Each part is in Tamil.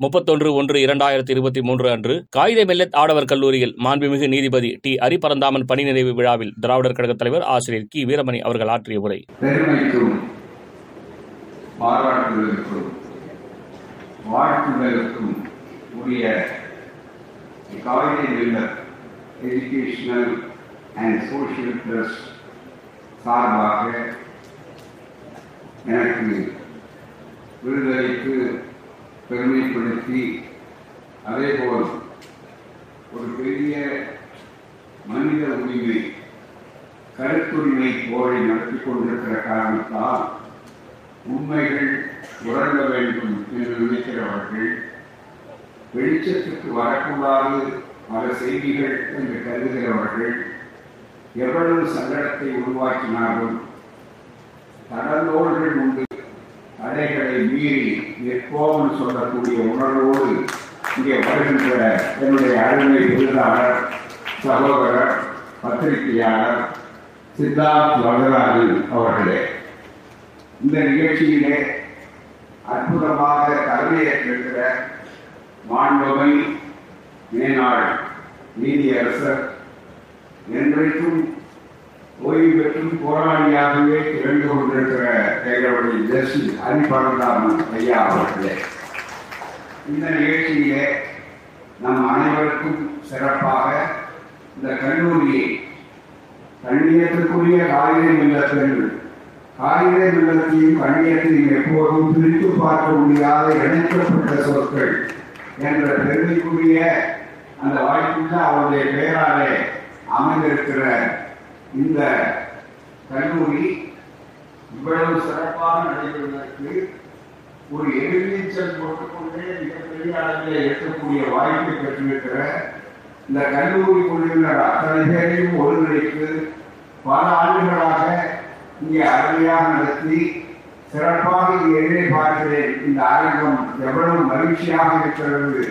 முப்பத்தொன்று ஒன்று இரண்டாயிரத்தி இருபத்தி மூன்று அன்று காயிதே மெல்லத் ஆடவர் கல்லூரியில் மாண்புமிகு நீதிபதி டி அரிபரந்தாமன் பணி நிறைவு விழாவில் திராவிடர் கழகத் தலைவர் ஆசிரியர் கி வீரமணி அவர்கள் ஆற்றிய உரை. வாழ்த்துதலுக்கும் உரிய எஜுகேஷனல் அண்ட் சோஷியல் ட்ரஸ்ட் சார்பாக எனக்கு விடுதலைக்கு பெருமைப்படுத்தி அதேபோல் ஒரு பெரிய மனித உரிமை கருத்துரிமை போரை நடத்தி கொண்டிருக்கிற காரணத்தால் உண்மைகள் உறங்க வேண்டும் என்று நினைக்கிறவர்கள் வெளிச்சத்துக்கு வரக்கூடாது பல செய்திகள் என்று கருதுகிறவர்கள் எவ்வளவு சங்கடத்தை உருவாக்கினாலும் கடலோடுகள் உண்டு தடைகளை மீறி நிற்போம் சொல்லக்கூடிய உணர்வோடு இங்கே வருகின்ற என்னுடைய அருமை விருதாளர் சகோதரர் பத்திரிகையாளர் சித்தார்த் வரதராஜன் அவர்களே இந்த நிகழ்ச்சியிலே அற்புதமாக தலைமையேற்றிருக்கிற மாண்பமை மேனாள் நீதியரசர் என்றைக்கும் ஓய்வு பெற்றும் போராளியாகவே திரண்டு கொண்டிருக்கிற எங்களுடைய ஜஸ்டிஸ் ஹரிபரந்தாமன் ஐயா அவர்களே இந்த நிகழ்ச்சியிலே நம் அனைவருக்கும் சிறப்பாக இந்த கல்லூரியை கண்ணியத்துக்குரிய காகித மில்லத்தில் காகித மில்லத்தையும் கண்ணியத்தையும் எப்போதும் பிரித்து பார்க்க முடியாத இணைக்கப்பட்ட சொற்கள் என்ற பெருமைக்குரிய அந்த வாய்ப்புள்ள அவருடைய பெயராலே அமைந்திருக்கிற இந்த கல்லூரி இவ்வளவு சிறப்பாக நடைபெறுவதற்கு ஒரு எதிர்நீச்சல் போட்டுக்கொண்டே மிகப்பெரிய அளவில் இருக்கக்கூடிய வாய்ப்பை பெற்றிருக்கிற இந்த கல்லூரிக்குள்ள அத்தனை பேரையும் ஒருங்கிணைத்து பல ஆண்டுகளாக இங்கே அருமையாக நடத்தி சிறப்பாக இங்கே பார்க்கிறேன். இந்த அரங்கம் எவ்வளவு மகிழ்ச்சியாக இருக்கிறது.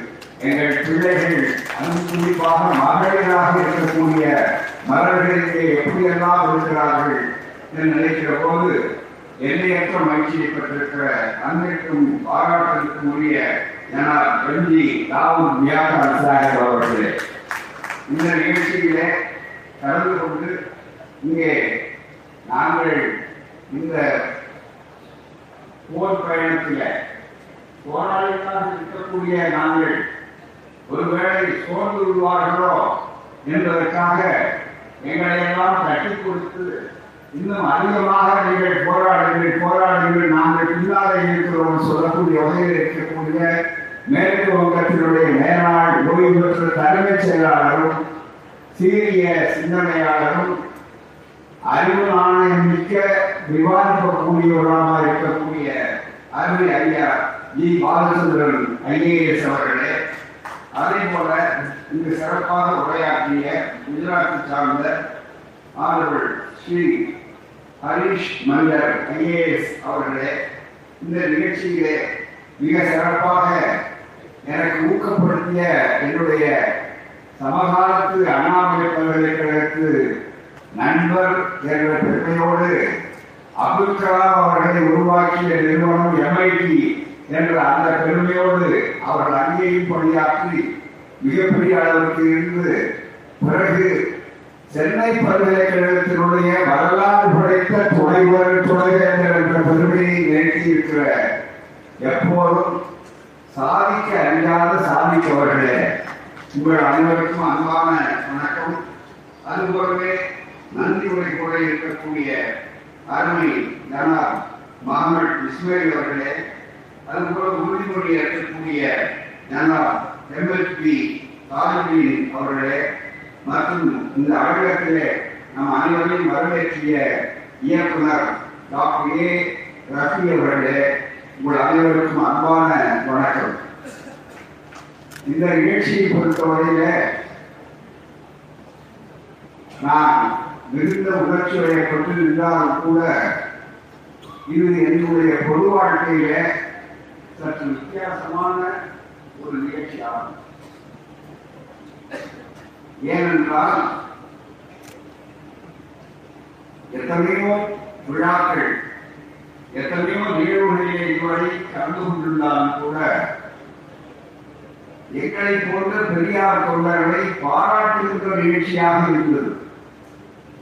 எங்கள் பிள்ளைகள் அங்கு குறிப்பாக மகளிராக இருக்கக்கூடிய மலர்களிலே எப்படியெல்லாம் இருக்கிறார்கள் என்று நினைக்கிற போது எல்லையற்ற மகிழ்ச்சியை பெற்றிருக்கிற அன்பிற்கும் பாராட்டிற்கும் உரிய என எம்ஜி ராகுல் வியாபார சாகர் அவர்களே இந்த நிகழ்ச்சியிலே கலந்து கொண்டு இங்கே நாங்கள் இந்த போர் பயணத்தில் போராளிகளாக இருக்கக்கூடிய நாங்கள் ஒருவேளை சோர்ந்து விடுவார்களோ என்பதற்காக எங்களை எல்லாம் கட்டி கொடுத்து இன்னும் அதிகமாக நீங்கள் போராடுங்கள் போராடுங்கள். நாங்கள் பின்னாலே இருக்கிறோம் சொல்லக்கூடிய வகையில் இருக்கக்கூடிய மேற்கு வங்கத்தினுடைய மேலாள் ஓய்வு பெற்ற தலைமைச் செயலாளரும் சீரிய சிந்தனையாளரும் அறிவு நாணயம் மிக்க விவாதிக்கக்கூடியவராக இருக்கக்கூடிய அருமை ஐயா ஜி பாலச்சந்திரன் ஐஏஎஸ் அவர்களே. அதே போல இங்கு சிறப்பாக உரையாற்றிய குஜராத்தை சார்ந்த ஆளுநர் ஸ்ரீ ஹரிஷ் மல்லர் ஐஏஎஸ் அவர்களே இந்த நிகழ்ச்சியிலே மிக சிறப்பாக எனக்கு ஊக்கப்படுத்திய என்னுடைய சமகாலத்து அண்ணாமலை பல்கலைக்கழகத்து நண்பர் என்ற பெருமையோடு அப்துல் கலாம் அவர்களை உருவாக்கிய நிறுவனம் எம்ஐடி என்ற அந்த பெருமையோடு அவர்கள் அங்கேயும் பணியாற்றி மிகப்பெரிய அளவிற்கு இருந்து பிறகு சென்னை பல்கலைக்கழகத்தினுடைய வரலாறு படைத்த துணைவர் துணைவேந்தர் என்ற பெருமையை நிறுத்தி எப்போதும் சாதிக்க அறியாத சாதிக்கவர்களே உங்கள் அனைவருக்கும் அன்பான வணக்கம். அதுபோலவே நன்றி உரை கூட இருக்கக்கூடிய அருமை ஜனார் மாமல் இஸ்மேல் அவர்களே. அதுபோல உறுதிமொழி ஏற்கக்கூடிய ஜனாப் எம்எல்பி தாலிபின் அவர்களே மற்றும் இந்த அலுவலகத்திலே நம் அனைவரையும் வரவேற்றிய இயக்குனர் டாக்டர் ஏ. ரஃபி அவர்களே உங்கள் அனைவருக்கும் அன்பான வணக்கம். இந்த நிகழ்ச்சியை பொறுத்தவரையில நான் மிகுந்த உணர்ச்சியுடைய வயப்பட்டு இருந்தாலும் கூட இது என்னுடைய பொது வாழ்க்கையில சற்று வித்தியாசமான ஒரு நிகழ்ச்சி ஆகும். ஏனென்றால் எத்தனையோ விழாக்கள் எத்தனையோ நிகழ்வுகளிலே இதுவரை கலந்து கொண்டுள்ளாலும் கூட எங்களை போன்ற பெரியார் தொண்டர்களை பாராட்டுகின்ற நிகழ்ச்சியாக இருந்தது.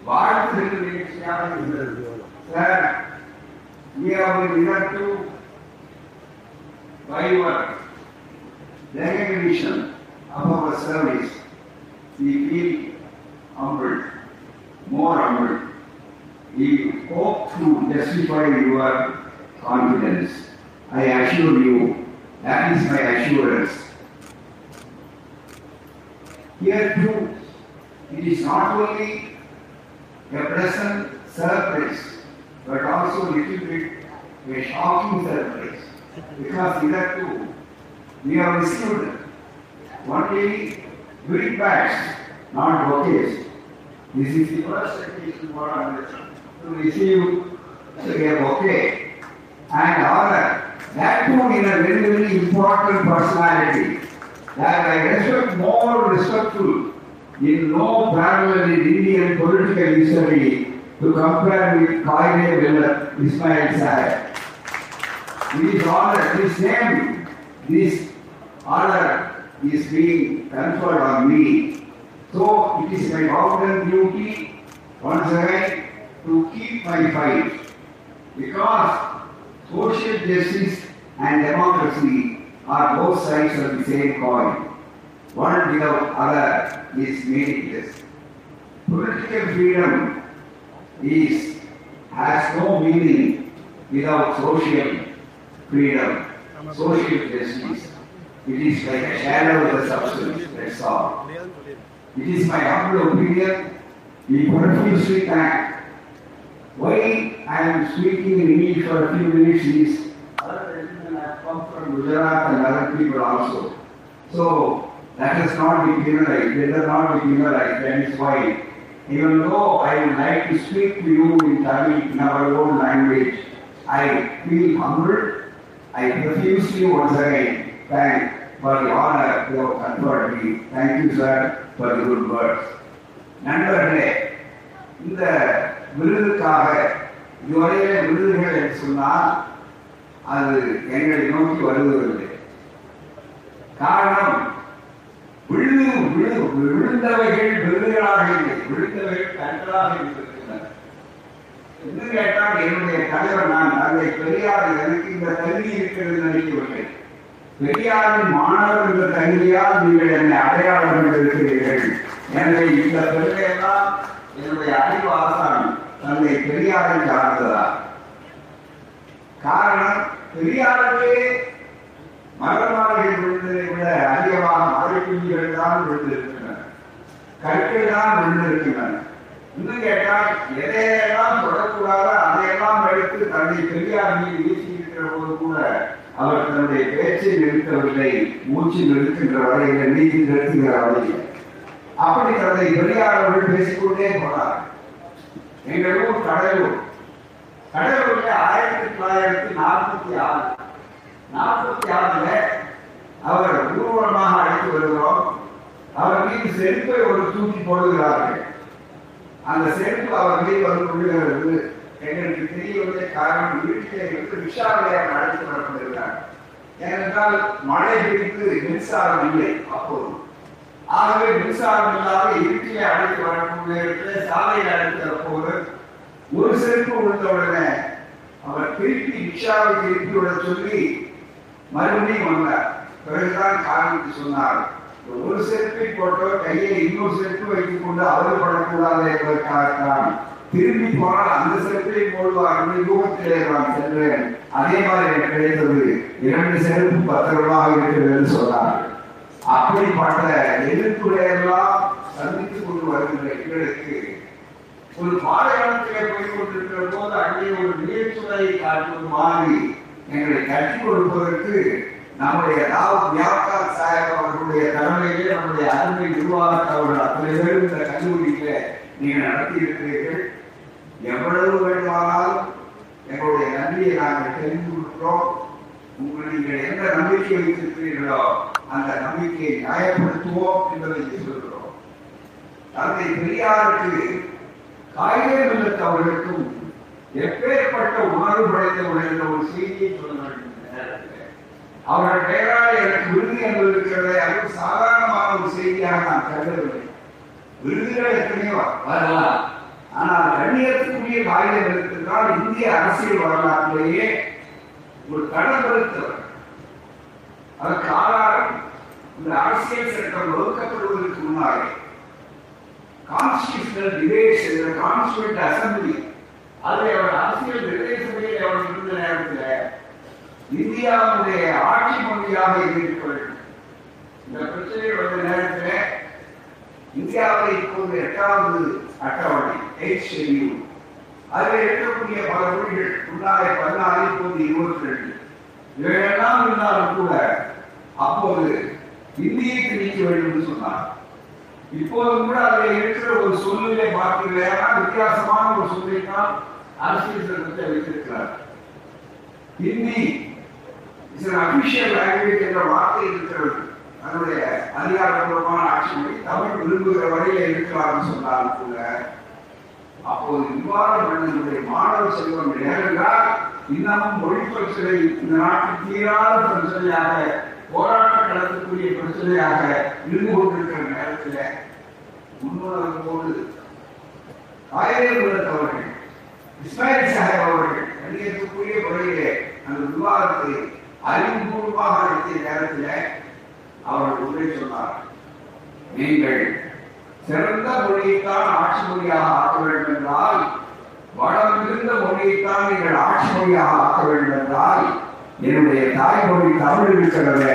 வாழ்த்துகின்ற நிகழ்ச்சியாக இருந்தது. Sir we have been to by your recognition of our service. we feel humbled more humbled we hope to justify your confidence. I assure you that is my assurance. Here too, it is not only a pleasant surprise, but also a little bit a shocking surprise. Because here too, we have received only green bags, not bouquets. This is the first occasion for us to receive a bouquet and honor. That too in a very, very important personality that I respect more respectful in no parallel in Indian political history to compare with Qaide Bilal Ismail Sahib. This honor, this name, this honor is being conferred on me. So it is my bounden duty once again to keep my fight because social justice and democracy are both sides of the same coin. One without other is meaningless. Political freedom is has no meaning without social freedom, social justice. It is like a shadow of the substance, that's all. It is my humble opinion, we profusely thank. Why I am speaking in English for a few minutes is other gentlemen have come from Gujarat and other people also. So that is not be penalized, let us not be penalized, that is why. Even though I would like to speak to you in Tamil, in our own language, I feel humbled. I profusely once again thank for the honor you have conferred me. Thank you, sir, for the good words. நண்பர்களே இந்த விருதுக்காக இதுவரையில விருதுகள் என்று சொன்னால் அது எங்களை நோக்கி வருவதில்லை காரணம் விழுது விழு விழுந்தவைகள் விருதுகளாக இல்லை விழுந்தவைகள் நன்றாக இருக்கிறது என்று கேட்டால் என்னுடைய தலைவர் நான் தந்தை பெரியார் எனக்கு இந்த தகுதி இருக்கிறது நினைக்கவில்லை பெரியாரின் மாணவர் என்ற தகுதியால் நீங்கள் என்னை அடையாளம் கண்டிருக்கிறீர்கள். எனவே இந்த பெருமையெல்லாம் என்னுடைய அறிவு ஆசாமி தந்தை பெரியாரை சார்ந்ததா காரணம் பெரியாருக்கே மரமாளிகள் விழுந்ததை விட அதிகமாக மழைக்குஞ்சுகள் தான் விழுந்திருக்கின்றன. கற்கள் தான் விழுந்திருக்கின்றன. இன்னும் கேட்டால் எதையெல்லாம் தொடக்கூடாதோ அதையெல்லாம் எடுத்து தன்னை பெரியார் மீது வீசியிருக்கிற போது கூட அவர் தன்னுடைய பேச்சை நிறுத்தவில்லை மூச்சு நிறுத்துகின்ற வரையில் நீதி நிறுத்துகிற வரையில் அப்படி தன்னை பெரியார் அவர்கள் பேசிக்கொண்டே போனார். எங்கள் ஊர் கடலூர். கடலூர்ல ஆயிரத்தி தொள்ளாயிரத்தி நாற்பத்தி ஆறு. நாற்பத்தி ஆறுல அவர் ஊர்வலமாக அழைத்து வருகிறோம். அவர் மீது செருப்பை ஒரு தூக்கி போடுகிறார்கள். அந்த செருப்பு அவர் வந்து கொள்ளுகிறது எங்களுக்கு தெரியவில்லை காரணம் வீட்டிலே இருந்து விஷாலையாக அழைத்து வரப்படுகிறார் ஏனென்றால் மழை பிடித்து மின்சாரம் இல்லை அப்போது. ஆகவே மின்சாரம் இல்லாத இருட்டிலே அழைத்து வரக்கூடிய சாலையில் அழைத்து வரப்போது ஒரு செருப்பு விழுந்தவுடனே அவர் திருப்பி விஷாவை திருப்பி விட சொல்லி மறுபடியும் வந்தார். பிறகுதான் காரணத்தை சொன்னார். ஒரு செருப்பை போட்டோ கையை இன்னொரு செருப்பு வைத்துக் கொண்டு அவதிப்படக்கூடாது என்பதற்காகத்தான் திரும்பி போனால் அந்த செருப்பை போடுவார்கள் யூகத்திலே நான் சென்றேன். அதே மாதிரி எனக்கு கிடைத்தது. இரண்டு செருப்பு பத்திரமாக இருக்கிறது என்று சொன்னார். அப்படிப்பட்ட எதிர்ப்புகளை எல்லாம் சந்தித்துக் கொண்டு வருகின்ற எங்களுக்கு ஒரு பாலைவனத்திலே போய் கொண்டிருக்கிற போது அங்கே ஒரு நீர்த்துறையை காட்டுவது மாதிரி எங்களை கட்டி கொடுப்பதற்கு நம்முடைய ராவ் வியாப்கா சாஹிப் அவர்களுடைய தலைமையிலே நம்முடைய அருமை நிர்வாகத்தை அவர்கள் அத்தனை பேரும் இந்த கல்லூரியில நீங்க நடத்தி இருக்கிறீர்கள் எவ்வளவு வேண்டுமானாலும் எங்களுடைய நன்றியை நாங்கள் தெரிந்து கொள்கிறோம். உங்கள் நீங்கள் எந்த நம்பிக்கை வைத்திருக்கிறீர்களோ அந்த நம்பிக்கையை நியாயப்படுத்துவோம் என்பதை சொல்கிறோம். தந்தை பெரியாருக்கு காயிலே மில்லத் அவர்களுக்கும் எப்பேற்பட்ட உணர்வு படைத்தவர்கள் ஒரு செய்தியை சொல்லுங்கள். அவர்கள் பெயரால் எனக்கு விருது என்பது இருக்கிறதே அது ஒரு செய்தியாக நான் கருதவில்லை. விருதுகள் எத்தனையோ வரலாம். ஆனால் கண்ணியத்துக்குரிய காகிதம் இருக்கின்றால் இந்திய அரசியல் வரலாற்றிலேயே ஒரு கடற்படுத்தவர் அதற்கு ஆதாரம் இந்த அரசியல் சட்டம் வகுக்கப்படுவதற்கு முன்னாலே கான்ஸ்டியூஷனல் டிபேட்ஸ் என்ற கான்ஸ்டியூட் அசம்பிளி அதில் அவர் அரசியல் நிர்ணய சபையில் அவர் இருந்த நேரத்தில் இந்தியாவுடைய ஆட்சி மொழியாக இருக்க வேண்டும் இந்த பிரச்சனை வந்த நேரத்தில் இந்தியாவில் இப்போது எட்டாவது அட்டவணை எயிட் ஷெடியூல் அதில் இருக்கக்கூடிய பல மொழிகள் முன்னாலே பதினாறு இப்போது இருபத்தி ரெண்டு இவையெல்லாம் இருந்தாலும் கூட அப்போது இந்தியை திணிக்க வேண்டும் என்று சொன்னார். இப்போது கூட அதில் இருக்கிற ஒரு சொல்லிலே பார்க்கிறேன் வித்தியாசமான ஒரு சொல்லை தான் அரசியல் சட்டத்தை வைத்திருக்கிறார். ஹிந்தி இதில் அபிஷியல் லாங்குவேஜ் என்ற வார்த்தை இருக்கிறது. அதனுடைய அதிகாரபூர்வமான ஆட்சி மொழி தமிழ் விரும்புகிற வரையில இருக்கலாம்னு சொன்னாலும் கூட அப்போது இவ்வாறு பண்ணக்கூடிய மாணவ செல்வம் ஏனென்றால் இன்னமும் மொழி பிரச்சனை இந்த நாட்டில் தீராத பிரச்சனையாக போராட்ட நடத்தக்கூடிய பிரச்சனையாக இருந்து கொண்டிருக்கிற நேரத்தில் முன்னுணர்வோடு ஆயிரம் அவர்கள் இஸ்மாயில் சாஹிப் அவர்கள் கண்ணியத்துக்குரிய முறையிலே அந்த விவாதத்தை அறிவுபூர்வமாக நடத்திய நேரத்தில் அவர்கள் உரை சொன்னார். நீங்கள் சிறந்த மொழியைத்தான் ஆட்சி மொழியாக ஆக்க வேண்டும் என்றால் வளம் மிகுந்த மொழியைத்தான் நீங்கள் ஆட்சி மொழியாக ஆக்க வேண்டும் என்றால் என்னுடைய தாய்மொழி தமிழ் இருக்கிறது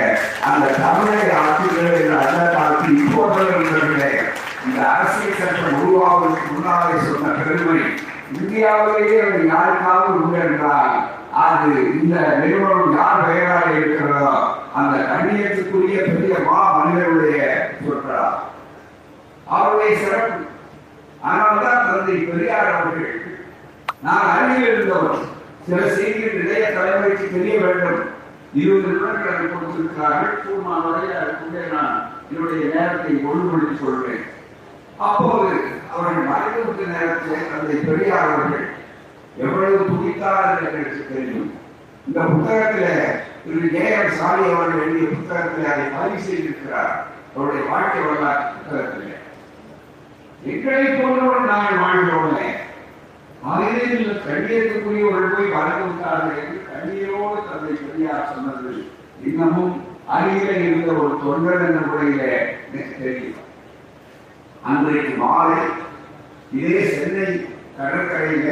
அந்த தமிழை ஆக்குகிறது என்ற அந்த காலத்தில் இப்போது இருக்கிறது இந்த அரசியல் சட்டம் உருவாவதற்கு முன்னாலே சொன்ன பெருமை இந்தியாவிலேயே அது யாருக்காவது உண்டு என்றால் அது இந்த நிறுவனம் யார் பெயரால் இருக்கிறதோ அந்த கண்ணியத்துக்குரிய பெரிய மா மனிதனுடைய சொற்களா அவருடைய சிறப்பு. அதனால்தான் தந்தை பெரியார் அவர்கள் நான் அருகில் இருந்தவர் சில செய்திகள் இளைய தலைமுறைக்கு தெரிய வேண்டும். இருபது நிமிடங்கள் எனக்கு கொடுத்திருக்கிறார்கள். கூடுமான வரை அதுக்குள்ளே நான் என்னுடைய நேரத்தை ஒழுங்குபடுத்திக் சொல்வேன் அப்போது அவர்கள் மறைந்துவிட்ட நேரத்தில் தந்தை பெரியார் அவர்கள் எவ்வளவு துடித்தார் எங்களுக்கு தெரியும். இந்த புத்தகத்துல திரு ஜே எம் சாலி அவர்கள் எழுதிய புத்தகத்தில் அதை பதிவு செய்திருக்கிறார். அவருடைய வாழ்க்கை வரலாற்று புத்தகத்தில். எங்களை போன்றவர்கள் நாங்கள் வாழ்கிறோமே மனிதனில் கண்ணியத்துக்குரியவர்கள் போய் வளர்ந்து விட்டார்கள் என்று கண்ணீரோடு தந்தை பெரியார் சொன்னது இன்னமும் அருகில இருந்த ஒரு தொண்டர் என்ற முறையில எனக்கு தெரியும். அன்றைக்கு மாலை இதே சென்னை கடற்கரையில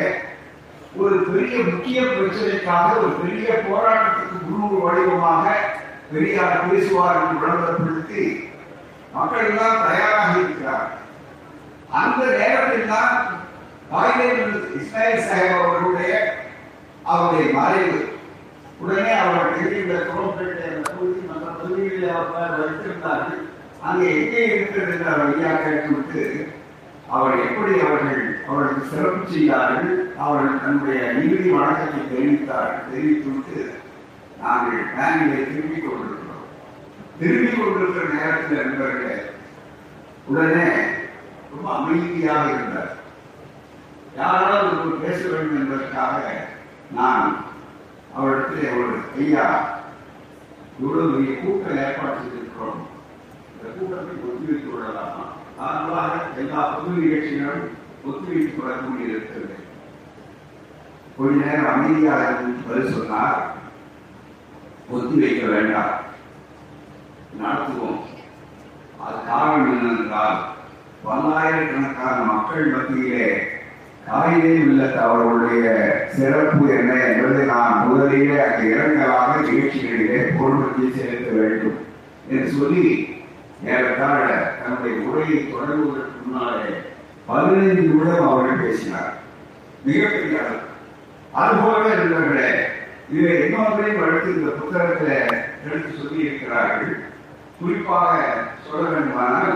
ஒரு பெரிய முக்கிய பிரச்சனைக்காக ஒரு பெரிய போராட்டத்துக்கு முழு வடிவமாக பெரியார் பேசுவார் என்று விளம்பரப்படுத்தி மக்கள் எல்லாம் தயாராக இருக்கிறார். அந்த நேரத்தில் தான் இஸ்மாயில் சாஹிப் அவர்களுடைய அவருடைய மறைவு. உடனே அவர் டெல்லியில் குரோம்பேட்டை அந்த தொகுதி மற்ற பகுதிகளில் அவர் வைத்திருந்தார்கள். அங்கே எங்கே இருக்கிறது என்று அவர் ஐயா கேட்டுவிட்டு அவர் எப்படி அவர்கள் அவர்களுக்கு சிறப்பு செய்தார்கள். அவர்கள் தன்னுடைய இறுதி வணக்கத்தை தெரிவித்தார்கள். தெரிவித்துவிட்டு நாங்கள் பேங்கிலே திரும்பிக் கொண்டிருக்கிறோம். திரும்பிக் கொண்டிருக்கிற நேரத்தில் நண்பர்களே உடனே ரொம்ப அமைதியாக இருந்தார். யாராவது ஒரு பேச வேண்டும் என்பதற்காக நான் அவரிடத்தில் ஒரு ஐயா இவ்வளவு பெரிய கூட்டம் ஏற்பாடு செய்திருக்கிறோம். இந்த கூட்டத்தை ஒத்திவைத்து கொள்ளலாமா? நார்மலாக எல்லா பொது நிகழ்ச்சிகளும் ஒத்துழைப்பு வரக்கூடிய இருக்கிறது. கொஞ்ச நேரம் அமைதியாக இருந்து பதில் சொன்னார் ஒத்தி வைக்க வேண்டாம். நடத்துவோம். அது காரணம் என்னென்றால் பல்லாயிரக்கணக்கான மக்கள் மத்தியிலே காயிதே இல்லத்த அவர்களுடைய சிறப்பு என்ன என்பதை நான் முதலிலே அந்த இரங்கலாக நிகழ்ச்சிகளிலே பொருள்படுத்தி செலுத்த வேண்டும் என்று சொல்லி ஏறத்தாழ தன்னுடைய உரையை தொடங்குவதற்கு முன்னாலே பதினைந்து நிமிடம் அவர்கள் பேசினார். மிகப்பெரிய அளவு அதுபோலவே இருந்தவர்களே இதை இன்னொன்றையும் அடுத்து இந்த புத்தகத்தில் எடுத்து சொல்லி இருக்கிறார்கள் குறிப்பாக சொல்ல வேண்டுமானால்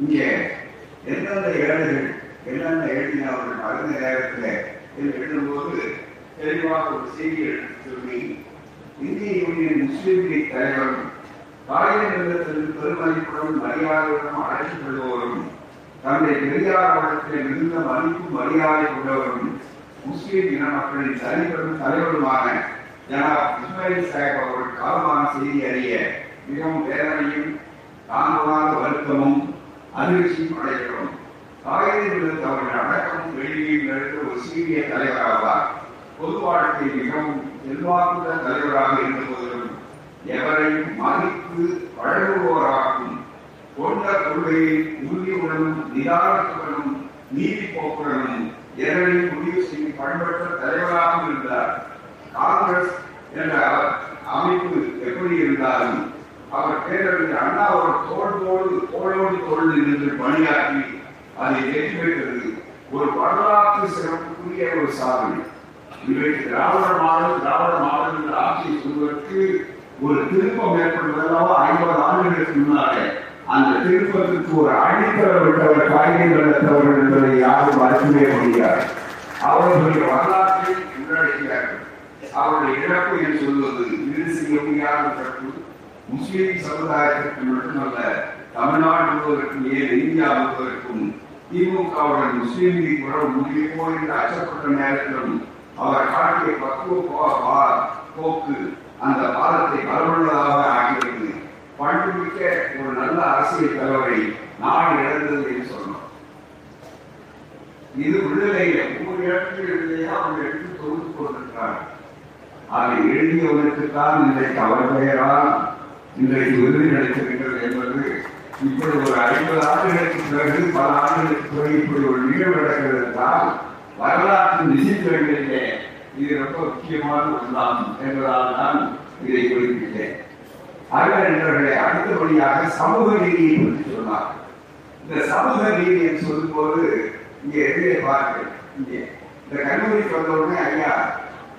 இங்கே எந்தெந்த ஏழைகள் என்னென்ன எழுதினவர்கள் மறந்த நேரத்தில் என்று எழுதும்போது தெளிவாக ஒரு செய்தி எடுத்து சொல்லி இந்திய யூனியன் முஸ்லீம் லீக் தலைவரும் காகித நிலத்தில் பெருமதிப்புடன் மரியாதையுடன் அழைத்துக் கொள்வோரும் தன்னுடைய பெரியார் அவர்களுக்கு மிகுந்த மதிப்பு மரியாதை கொண்டவரும் முஸ்லீம் இன மக்களின் தலைவரும் தலைவருமான ஜனாப் இஸ்மாயில் சாஹிப் அவர்கள் காலமான செய்தி அறிய மிகவும் வேதனையும் தாங்களாத வருத்தமும் அதிர்ச்சியும் அடைகிறோம். காகிதங்களுக்கு அவர்கள் அடக்கமும் வெளியில் நடந்த ஒரு சீரிய தலைவராவார். பொது வாழ்க்கை மிகவும் செல்வாக்குள்ள தலைவராக இருந்த போதிலும் எவரையும் மதித்து வழங்குவோராகும் கொண்ட கொள்கையை உறுதியுடனும் நிதானத்துடனும் நீதி போக்குடனும் எவரையும் முடிவு செய்யும் பண்பற்ற தலைவராகவும் இருந்தார்? காங்கிரஸ் என்ற அமைப்பு எப்படி இருந்தாலும் அவர் பேரறிஞர் அண்ணா ஒரு தோளோடு தோளோடு தோல் நின்று பணியாற்றி அதை வெற்றி பெற்றது. ஒரு வரலாற்று சிறப்புக்குரிய ஒரு சாதனை. இன்றைக்கு திராவிட மாடல் திராவிட மாடல் என்ற ஆட்சியை சொல்வதற்கு ஒரு திருப்பம் ஏற்படுவதல்லவா ஐம்பது ஆண்டுகளுக்கு முன்னால். அந்த திருப்பத்திற்கு ஒரு அடித்தள விட்டவர் காய்கறி வளர்த்தவர் என்பதை யாரும் மறுக்கவே முடியாது. அவர்களுடைய வரலாற்றை உள்ளடக்கிறார்கள் அவருடைய இழப்பு என்று சொல்வது இது செய்ய முடியாத முஸ்லிம் சமுதாயத்திற்கு மட்டுமல்ல தமிழ்நாடு முழுவதற்கும் ஏன் இந்தியா முழுவதற்கும் திமுகவுடன் முஸ்லீம் லீக் உறவு முடியுமோ என்று அச்சப்பட்ட நேரத்திலும் அவர் காட்டிய பக்குவ போக்கு அந்த பாதத்தை பலமுள்ளதாக ஆக்கியது. பண்புமிக்க ஒரு நல்ல அரசியல் தலைவரை நாடு இழந்தது என்று சொன்னோம். இது விடுதலையில ஒவ்வொரு இடத்தில் விடுதலையா அவர் எடுத்து தொகுத்து கொண்டிருக்கிறார்? அதை எழுதியவனுக்குத்தான் இன்றைக்கு அவர் பெயரால் இன்றைக்கு விருது கிடைத்திருக்கிறது என்பது இப்படி ஒரு ஐம்பது ஆண்டுகளுக்கு பிறகு பல ஆண்டுகளுக்கு பிறகு இப்படி ஒரு நிகழ்வு நடக்கிறது என்றால் வரலாற்று நிதித்துறைகளிலே இது ரொம்ப முக்கியமான ஒன்றாகும் என்பதால் தான் இதை குறிப்பிட்டேன். அகர் என்றவர்களை அடுத்தபடியாக சமூக நீதியை பற்றி சொன்னார். இந்த சமூக நீதி என்று சொல்லும்போது இங்கே எதிரே பாருங்கள். இங்கே. இந்த கல்லூரிக்கு வந்தவுடனே ஐயா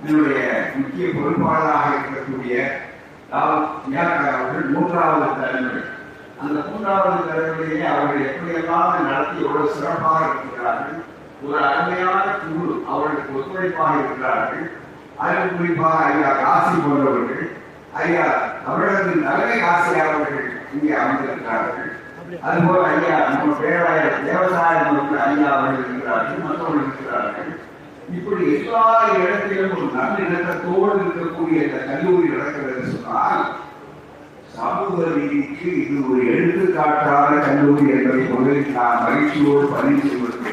என்னுடைய முக்கிய பொறுப்பாளராக இருக்கக்கூடிய அவர்கள் மூன்றாவது தலைமுறை. அந்த மூன்றாவது தலைமுறையிலே அவர்கள் எப்படியெல்லாம் நடத்தி எவ்வளவு சிறப்பாக இருக்கிறார்கள் ஒரு அருமையான குழு அவர்களுக்கு ஒத்துழைப்பாக இருக்கிறார்கள் அதில் குறிப்பாக ஐயா காசி போன்றவர்கள் ஐயா தமிழகத்தின் தலைமை ஆசிரியர் அவர்கள் இங்கே அமர்ந்திருக்கிறார்கள். அதுபோல் ஐயா நம்ம பேராயர் தேவசாயம் அவர்கள் ஐயா அவர்கள் இருக்கிறார்கள் மற்றவர்கள் இருக்கிறார்கள். இப்படி எல்லா இடத்திலும் ஒரு நல்லிணக்கத்தோடு இருக்கக்கூடிய இந்த கல்லூரி நடக்கிறது சொன்னால் சமூக ரீதிக்கு இது ஒரு எடுத்துக்காட்டான கல்லூரி என்பதை முதலில் நான் மகிழ்ச்சியோடு பதிவு செய்வதற்கு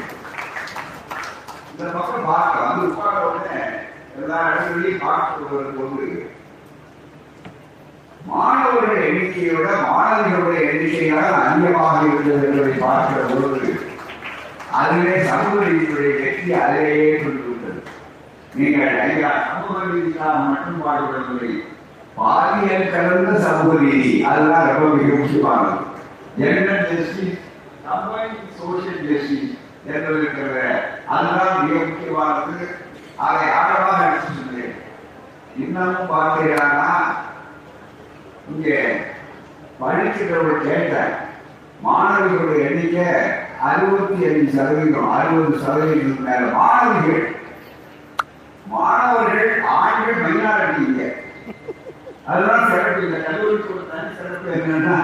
இந்த பக்கம் பார்க்க வந்து உட்கார்ந்த உடனே எல்லா இடங்களையும் பார்த்து வரும்போது மாணவர்கள் எண்ணிக்கையை விட மாணவர்களுடைய எண்ணிக்கையால் அதிகமாக இருந்தது என்பதை பார்க்கிற பொழுது அதிலே சமூக நீதியுடைய வெற்றி அதிலேயே கொண்டு நீங்கள் ஐயா சமூக நீதிக்காக மட்டும் பாடுபடவில்லை. பாலியல் கலந்த சமூக நீதி அதுதான் ரொம்ப மிக முக்கியமானது. ஜெண்டர் ஜஸ்டிஸ் சோசியல் ஜஸ்டிஸ் என்று இருக்கிற அதுதான் மிக முக்கியமானது. அதை ஆழமாக எடுத்து சொன்னேன் இன்னமும் பார்க்கிறானா இங்கே படிக்கிறவர்கள் கேட்ட மாணவிகளுடைய எண்ணிக்கை அறுபத்தி அஞ்சு சதவீதம் அறுபது சதவீதம் மேல. மாணவிகள். மாணவர்கள் ஆண்கள் மைனாரிட்டி இங்க. அதுதான் சிறப்பு. இந்த கல்லூரிக்கு ஒரு தனி சிறப்பு என்னன்னா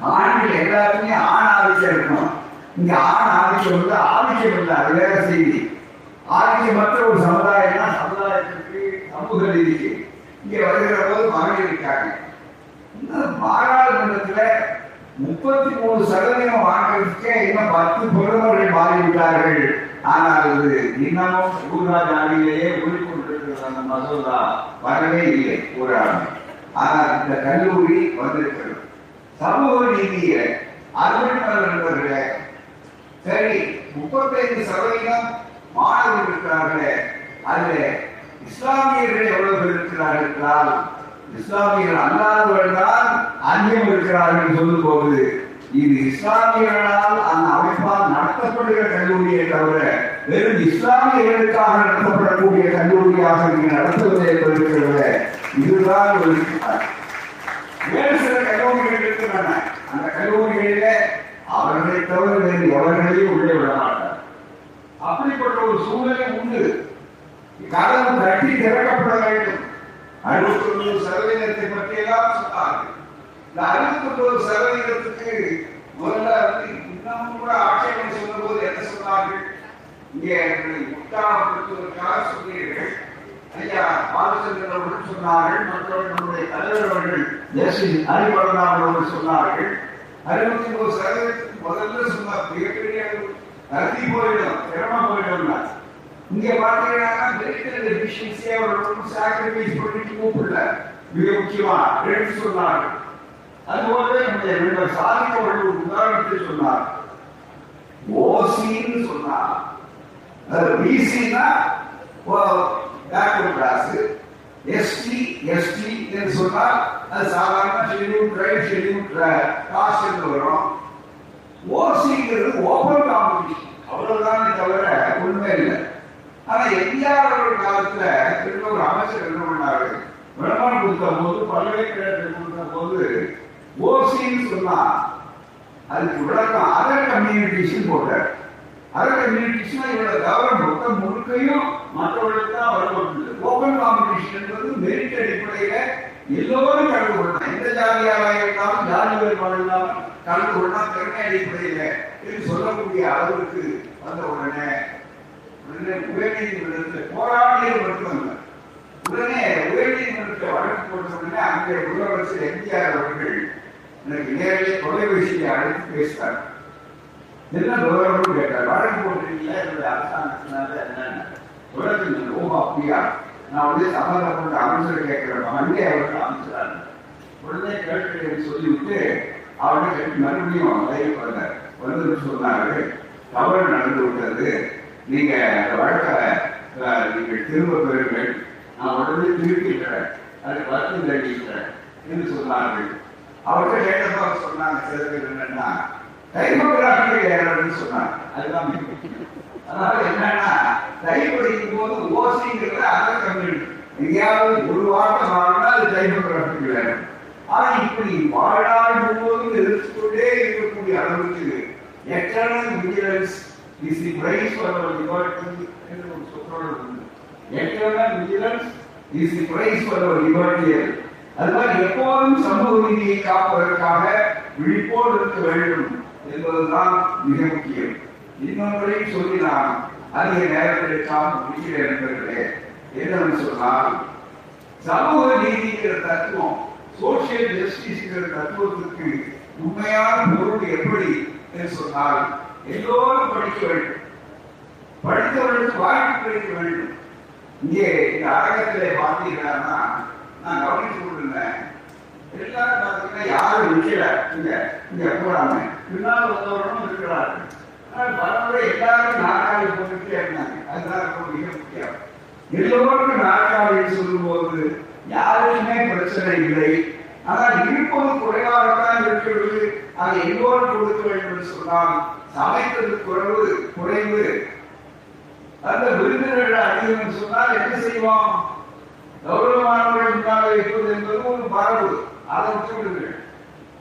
ஆண்கள் எல்லாருமே ஆண் ஆதிக்கம் இருக்கணும். இங்க ஆண் ஆதிக்கம் வந்து ஆதிக்கம் இல்லை அது வேற செய்தி. ஆதிக்கமற்ற ஒரு சமுதாயம் தான் சமுதாயத்திற்கு சமூக ரீதிக்கு இங்க வருகிற போது மகளிர் இருக்காங்க. பாராளுமன்றத்துல முப்பத்தி மூணு சதவீதம் வாங்குறதுக்கே இன்னும் பத்து பிரதமர்கள் மாறிவிட்டார்கள். ஆனால் அது இன்னமும் ஊர்ராஜ் ஆணையிலேயே ஊறிக்கொண்டிருக்கிற அந்த மசோதா வரவே இல்லை ஒரு ஆண்டு. ஆனால் இந்த கல்லூரி வந்திருக்கிறது. சமூக நீதியில அறுபத்தி நண்பர்களே சரி முப்பத்தைந்து சதவீதம் மாணவர்கள் இருக்கிறார்களே அதுல இஸ்லாமியர்கள் எவ்வளவு இருக்கிறார்கள் என்றால் இஸ்லாமியர்கள் அல்லாதவர்கள் தான் அதிகம் இருக்கிறார்கள் சொல்லும் போது இது இஸ்லாமியர்களால் அந்த அமைப்பால் நடத்தப்படுகிற கல்லூரியை தவிர வெறும் இஸ்லாமியர்களுக்காக நடத்தப்படக்கூடிய கல்லூரியாக நீங்க நடத்துவது இருக்கிறது இதுதான் ஒரு வேறு சில கல்லூரிகள் இருக்கின்றன. அந்த கல்லூரிகளிலே அவர்களை தவிர வேறு எவர்களையும் உள்ளே விட மாட்டார். அப்படிப்பட்ட ஒரு சூழ்நிலை உண்டு. கதவு தட்டி திறக்கப்பட வேண்டும். அறுபத்தி ஒன்பது சதவீதத்தை பற்றி எல்லாம் சொன்னார்கள். இந்த அறுபத்தி ஒன்பது சதவீதத்துக்கு முதல்ல வந்து இன்னமும் கூட ஆட்சேபனை சொன்ன போது என்ன சொன்னார்கள்? இங்கே உத்தாரப்படுத்துவதற்காக சொன்னீர்கள். ஐயா பாலச்சந்திரன் அவர்கள் சொன்னார்கள் மற்றவர்கள் நம்முடைய தலைவர் அவர்கள் அவர்கள் சொன்னார்கள். அறுபத்தி ஒன்பது சதவீதத்துக்கு முதல்ல சொன்னார் மிகப்பெரிய கருதி போயிடும் திறமா போயிடும்னா இங்க பாத்தீங்கன்னா மெடிக்கல் எஃபிஷியன்சியை அவர்கள் சாக்ரிஃபைஸ் பண்ணிட்டு கூப்பிடல. மிக முக்கியமா ரெண்டு சொன்னார்கள் அதுபோல நம்முடைய ரெண்டு சாதிக்கவர்கள் ஒரு உதாரணத்தை சொன்னார். ஓசின்னு சொன்னார். அது பிசினா backward class S T S T என்று சொன்னால் அது சாதாரண ஷெட்யூல் ட்ரைப் ஷெட்யூல் காஸ்ட் என்று வரும். ஓசிங்கிறது ஓபன் காம்படிஷன் அவ்வளவுதானே தவிர உண்மை இல்லை. ஆனா எம்ஜிஆர் அவர்கள் காலத்துல திரும்ப ஒரு அமைச்சர் என்ன பண்ணாரு? விளம்பரம் கொடுத்த போது பல்கலைக்கழகத்தை கொடுத்த போது ஓசின்னு சொன்னா அதுக்கு விளக்கம் அதர் கம்யூனிட்டிஸ் போட்டார். அதர் கம்யூனிட்டிஸ்னா இவ்வளவு தவிர மொத்த முழுக்கையும் மற்றவர்களுக்கு தான் வரப்பட்டுள்ளது ஓபன் காம்படிஷன் என்பது மெரிட் அடிப்படையில எல்லோரும் கலந்து கொள்ளலாம். எந்த ஜாதியாக இருந்தாலும் ஜாதி வேறுபாடு இல்லாமல் கலந்து கொள்ளலாம். திறமை அடிப்படையில என்று சொல்லக்கூடிய அளவுக்கு வந்த உடனே உயர்நீதிமன்றத்தில் போராடியது மட்டுமல்ல உடனே உயர்நீதிமன்றத்தில் வழக்கு போட்ட உடனே அங்கே முதலமைச்சர் எம்ஜிஆர் அவர்கள் எனக்கு நேரிலே தொலைபேசியை அழைத்து பேசினார். என்ன விவரம்னு கேட்டார். வழக்கு போட்டிருக்கீங்களா? என்னுடைய அரசாங்கத்தினால என்னன்னு உலகத்தில் ஓ அப்படியா? நான் வந்து சம்பந்தப்பட்ட அமைச்சர் கேட்கிறேன். அங்கே அவருக்கு அமைச்சரார். உடனே கேட்கிறேன் சொல்லிவிட்டு அவரை கேட்டு மறுபடியும் லைவ் வந்தார் வந்து சொன்னாரு தவறு நடந்து விட்டது நீங்க அந்த வழக்கை நீங்கள் திரும்ப பெறுங்கள். நான் உடனே திருப்பிக்கிறேன் அதுக்கு வருத்தம் தெரிவிக்கிறேன் என்று சொன்னார்கள். அவர்கள் கேட்டதாக சொன்னாங்க சில பேர் என்னன்னா டைமோகிராஃபிக்கல் ஏறர்னு சொன்னாங்க. அதுதான் மிக அதனால என்னன்னா டைப் படிக்கும் போது ஓசிங்கிறத அதை கம்யூனிட்டி எங்கேயாவது ஒரு வாரம் வாழ்ந்தா அது டைமோகிராஃபிக்கல் ஏறர் ஆனா இப்படி வாழ்நாள் முழுவதும் எதிர்த்துக்கொண்டே இருக்கக்கூடிய அளவுக்கு eternal vigilance is the price for our liberty என்று ஒரு சொற்றொடர் உண்டு eternal vigilance is the price for our liberty அது மாதிரி எப்போதும் சமூக நீதியை காப்பதற்காக விழிப்போடு இருக்க வேண்டும் என்பதுதான் மிக முக்கியம். இன்னொன்றையும் சொல்லி நான் அதிக நேரத்தில் எடுக்காமல் முடிக்கிறேன் என்பதிலே என்னவென்று சொன்னால் சமூக நீதிங்கிற தத்துவம் சோசியல் ஜஸ்டிஸ்ங்கிற தத்துவத்துக்கு உண்மையான பொருள் எப்படி என்று சொன்னால் எல்லோரும் படிக்க வேண்டும். படித்தவர்களுக்கு வாய்ப்பு கிடைக்க வேண்டும். இங்கே இந்த அரங்கத்திலே பார்த்தீங்கன்னா நான் கவனித்து கொண்டிருந்தேன் எல்லாரும் பார்த்தீங்கன்னா யாரும் நிற்கல இங்க இங்க போறாங்க. பின்னால் வந்தவர்களும் இருக்கிறார்கள். ஆனால் பரவலை எல்லாரும் நாற்காலி போட்டுட்டே இருந்தாங்க. அதுதான் ரொம்ப மிக முக்கியம். எல்லோருக்கும் நாற்காலி சொல்லும்போது யாருக்குமே பிரச்சனை இல்லை. ஆனால் இருப்பது குறைவாகத்தான் இருக்கிறது. அதை எல்லோரும் கொடுக்க வேண்டும் என்று சொன்னால் சமைத்தது குறைவு குறைவு. அந்த விருந்தினர்கள் அதிகம் என்று சொன்னால் என்ன செய்வோம் கௌரவமானவர்கள் முன்னால் இருப்பது என்பது ஒரு மரபு. அதை விட்டுவிடுங்கள்.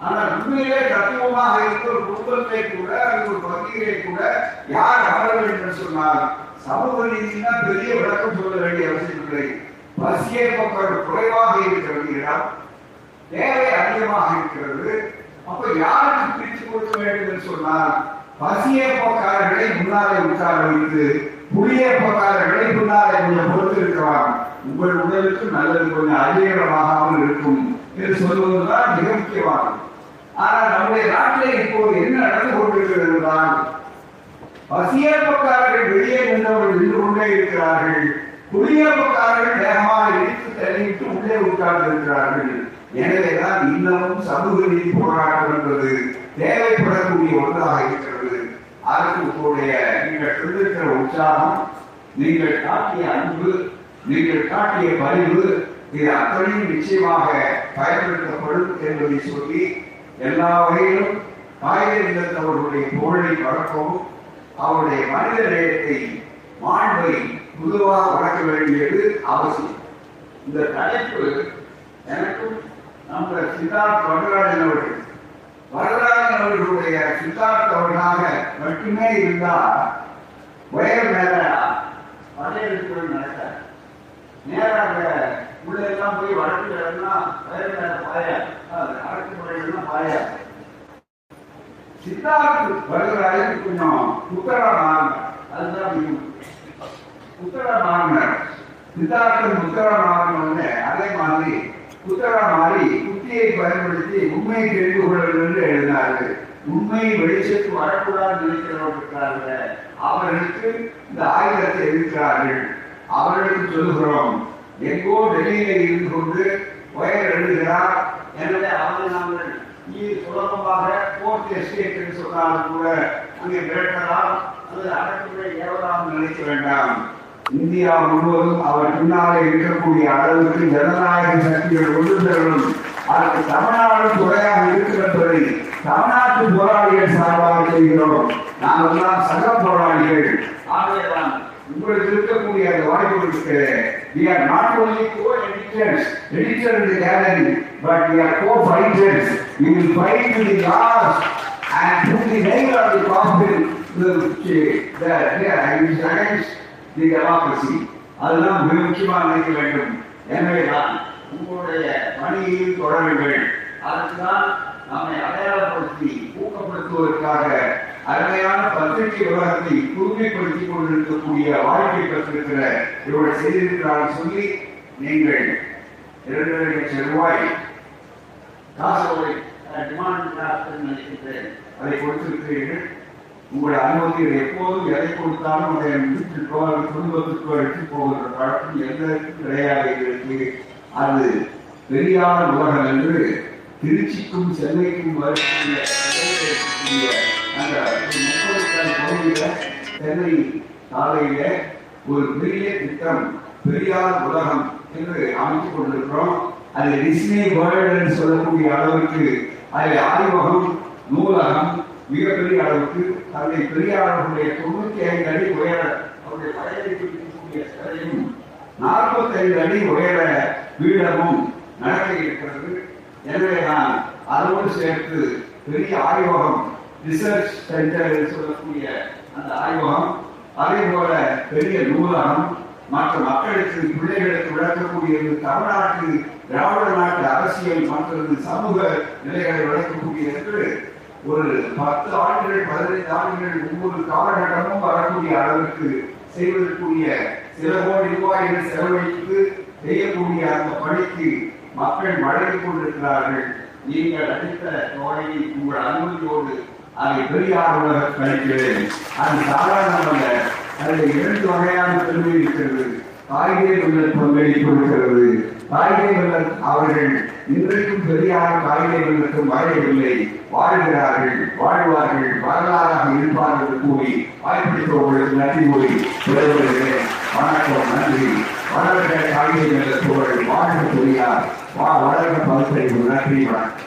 ஆனால் உண்மையிலே தத்துவமாக இருக்க ஒரு குடும்பத்தை கூட அல்லது ஒரு பகுதியை கூட யார் அமர வேண்டும் என்று சொன்னால் சமூக நீதினா பெரிய விளக்கம் சொல்ல வேண்டிய அவசியம் இல்லை. பசியே பக்கம் குறைவாக இருக்கிறது இடம் தேவை அதிகமாக இருக்கிறது. அப்ப யாருக்கு பிரித்து கொடுக்க வேண்டும் என்று சொன்னால் பசிய போக்காரர்களை முன்னாலே உட்கார வைத்து புளிய போக்காரர்களை முன்னாலே கொஞ்சம் பொறுத்து இருக்கலாம் உங்கள் உடலுக்கு நல்லது கொஞ்சம் அதிகமாகாமல் இருக்கும் என்று சொல்வதுதான் மிக முக்கியமானது. ஆனால் நம்முடைய நாட்டிலே இப்போது என்ன நடந்து கொண்டிருக்கிறது என்றால் பசியேற்பக்காரர்கள் வெளியே நின்றவர்கள் நின்று கொண்டே இருக்கிறார்கள். குடியேற்றக்காரர்கள் வேகமாக இடித்து தள்ளிவிட்டு உள்ளே உட்கார்ந்து இருக்கிறார்கள் எனவேதான் இன்னமும் சமூக நீதி போராட்டம் என்பது தேவைப்படக்கூடிய ஒன்றாக இருக்கிறது. அதற்கு உங்களுடைய நீங்கள் சொல்லிருக்கிற உற்சாகம் நீங்கள் காட்டிய அன்பு நீங்கள் காட்டிய பரிவு இது அத்தனையும் நிச்சயமாக பயன்படுத்தப்படும் என்பதை சொல்லி எல்லா வகையிலும் காய்கறி நிலத்தவர்களுடைய புகழை வளர்க்கவும் அவருடைய மனித நேயத்தை மாண்பை பொதுவாக வளர்க்க வேண்டியது அவசியம். இந்த தலைப்பு எனக்கும் நம்ம சித்தார்த் வரராஜன் அவர்கள் வரராஜன் அவர்களுடைய மட்டுமே இருந்தால் வயல் மேல வரையறுப்பு நடக்க நேராக உள்ள எல்லாம் போய் வழக்குகள்னா வயல் மேல பாய அரசு முறைகள்லாம் பாயா சித்தார்த் வரராஜன் கொஞ்சம் புத்தரா மாறினார் அதுதான் மிக முக்கியம். புத்தரா மாறினார் சித்தார்த்தன் புத்தரா மாறினோடனே அதே மாதிரி புத்தரா மாறி புத்தியை பயன்படுத்தி உண்மையை தெரிந்து கொள்ள வேண்டும் என்று எழுதினார்கள். உண்மை வெளிச்சத்து வரக்கூடாது நினைக்கிறவர்கள் அவர்களுக்கு இந்த ஆயுதத்தை எதிர்க்கிறார்கள் அவர்களுக்கு சொல்லுகிறோம் எங்கோ வெளியில இருந்து கொண்டு ஒயர் எழுதுகிறார் எனவே அவரை நாங்கள் இது சுலபமாக போர்ட் எஸ்டேட் என்று சொன்னாலும் கூட அங்கே மிரட்டலாம் அது அடக்குமுறை ஏவலாம் நினைக்க வேண்டாம். இந்தியா முழுவதும் அவர் பின்னாலே இருக்கக்கூடிய அளவுக்கு ஜனநாயக சக்திகள் ஒன்று திரளும் அதற்கு தமிழ்நாடு துறையாக இருக்கின்றதை தமிழ்நாட்டு போராளிகள் சார்பாக செய்கிறோம் நாங்கள் எல்லாம் சக போராளிகள். ஆகவேதான் உங்களுக்கு இருக்கக்கூடிய அந்த வாய்ப்புகளுக்கு we are not only co-editors, editor in the gallery, but we are co-fighters. We will fight to the last and put the nail on the coffin the, the democracy அதெல்லாம் மிக முக்கியமாக நினைக்க வேண்டும். எனவே தான் உங்களுடைய பணியில் தொடருங்கள். அதுக்குதான் நம்மை அடையாளப்படுத்தி ஊக்கப்படுத்துவதற்காக அருமையான பத்திரிகை விவகாரத்தை தூய்மைப்படுத்திக் கொண்டிருக்கக்கூடிய வாழ்க்கை பெற்றிருக்கிற இவர்கள் செய்திருக்கிறார்கள் சொல்லி நீங்கள் இரண்டரை லட்சம் ரூபாய் காசோலை டிமாண்ட் நினைக்கின்றேன் அதை கொடுத்திருக்கிறீர்கள் உங்களுடைய அனுபவத்தில் எப்போதும் எதை கொடுத்தாலும் அதை வீட்டுக்கோ அல்லது குடும்பத்துக்கோ எடுத்து போகிற பழக்கம் எந்தக்கும் கிடையாது எங்களுக்கு அது பெரியார் உலகம் என்று திருச்சிக்கும் சென்னைக்கும் வரக்கூடிய அந்த சென்னை சாலையில ஒரு பெரிய திட்டம் பெரியார் உலகம் என்று அமைத்துக் கொண்டிருக்கிறோம். அது டிஸ்னி வேர்ல்டு என்று சொல்லக்கூடிய அளவுக்கு அதில் ஆய்வகம் நூலகம் மிகப்பெரிய அளவுக்கு தந்தை பெரியாரர்களுடைய தொண்ணூத்தி ஐந்து அடி உயர அவருடைய படையெடுப்பில் சிலையும் நாற்பத்தி ஐந்து அடி உயர பீடமும் நடக்க இருக்கிறது. எனவே நான் அதோடு சேர்த்து பெரிய ஆய்வகம் ரிசர்ச் சென்டர் என்று சொல்லக்கூடிய அந்த ஆய்வகம் அதே போல பெரிய நூலகம் மற்ற மக்களுக்கு பிள்ளைகளுக்கு விளக்கக்கூடியது தமிழ்நாட்டு திராவிட நாட்டு அரசியல் மற்றது சமூக நிலைகளை விளக்கக்கூடியது என்று ஒரு பத்து ஆண்டுகள் பதினைந்து ஆண்டுகள் ஒவ்வொரு காலகட்டமும் வரக்கூடிய அளவிற்கு செய்வதற்குரிய சில கோடி ரூபாய்கள் செலவழித்து செய்யக்கூடிய அந்த பணிக்கு மக்கள் வழங்கிக் கொண்டிருக்கிறார்கள். நீங்கள் அளித்த தொகையை உங்கள் அனுமதியோடு அதை பெரியார் உலக கழிக்கிறேன். அது சாதாரணமல்ல. அதில் இரண்டு வகையான பெருமை இருக்கிறது. காய்கறி வெள்ளல் பங்களிப்பு கொடுக்கிறது காய்கறி வெள்ளல் அவர்கள் இன்றைக்கும் பெரியார் காய்கறி வெள்ளத்தும் வாழவில்லை. வாழ்கிறார்கள் வாழ்வார்கள் வரலாறாக இருப்பார்கள் என்று கூறி வாய்ப்பிடிப்பவர்களுக்கு நன்றி கூறி விடைபெறுகிறேன். வணக்கம் நன்றி. வளர்கிற காய்கறி வெள்ளத்தோடு வாழ்க பெரியார். வா வளர்க பகுத்தறிவு. நன்றி வணக்கம்.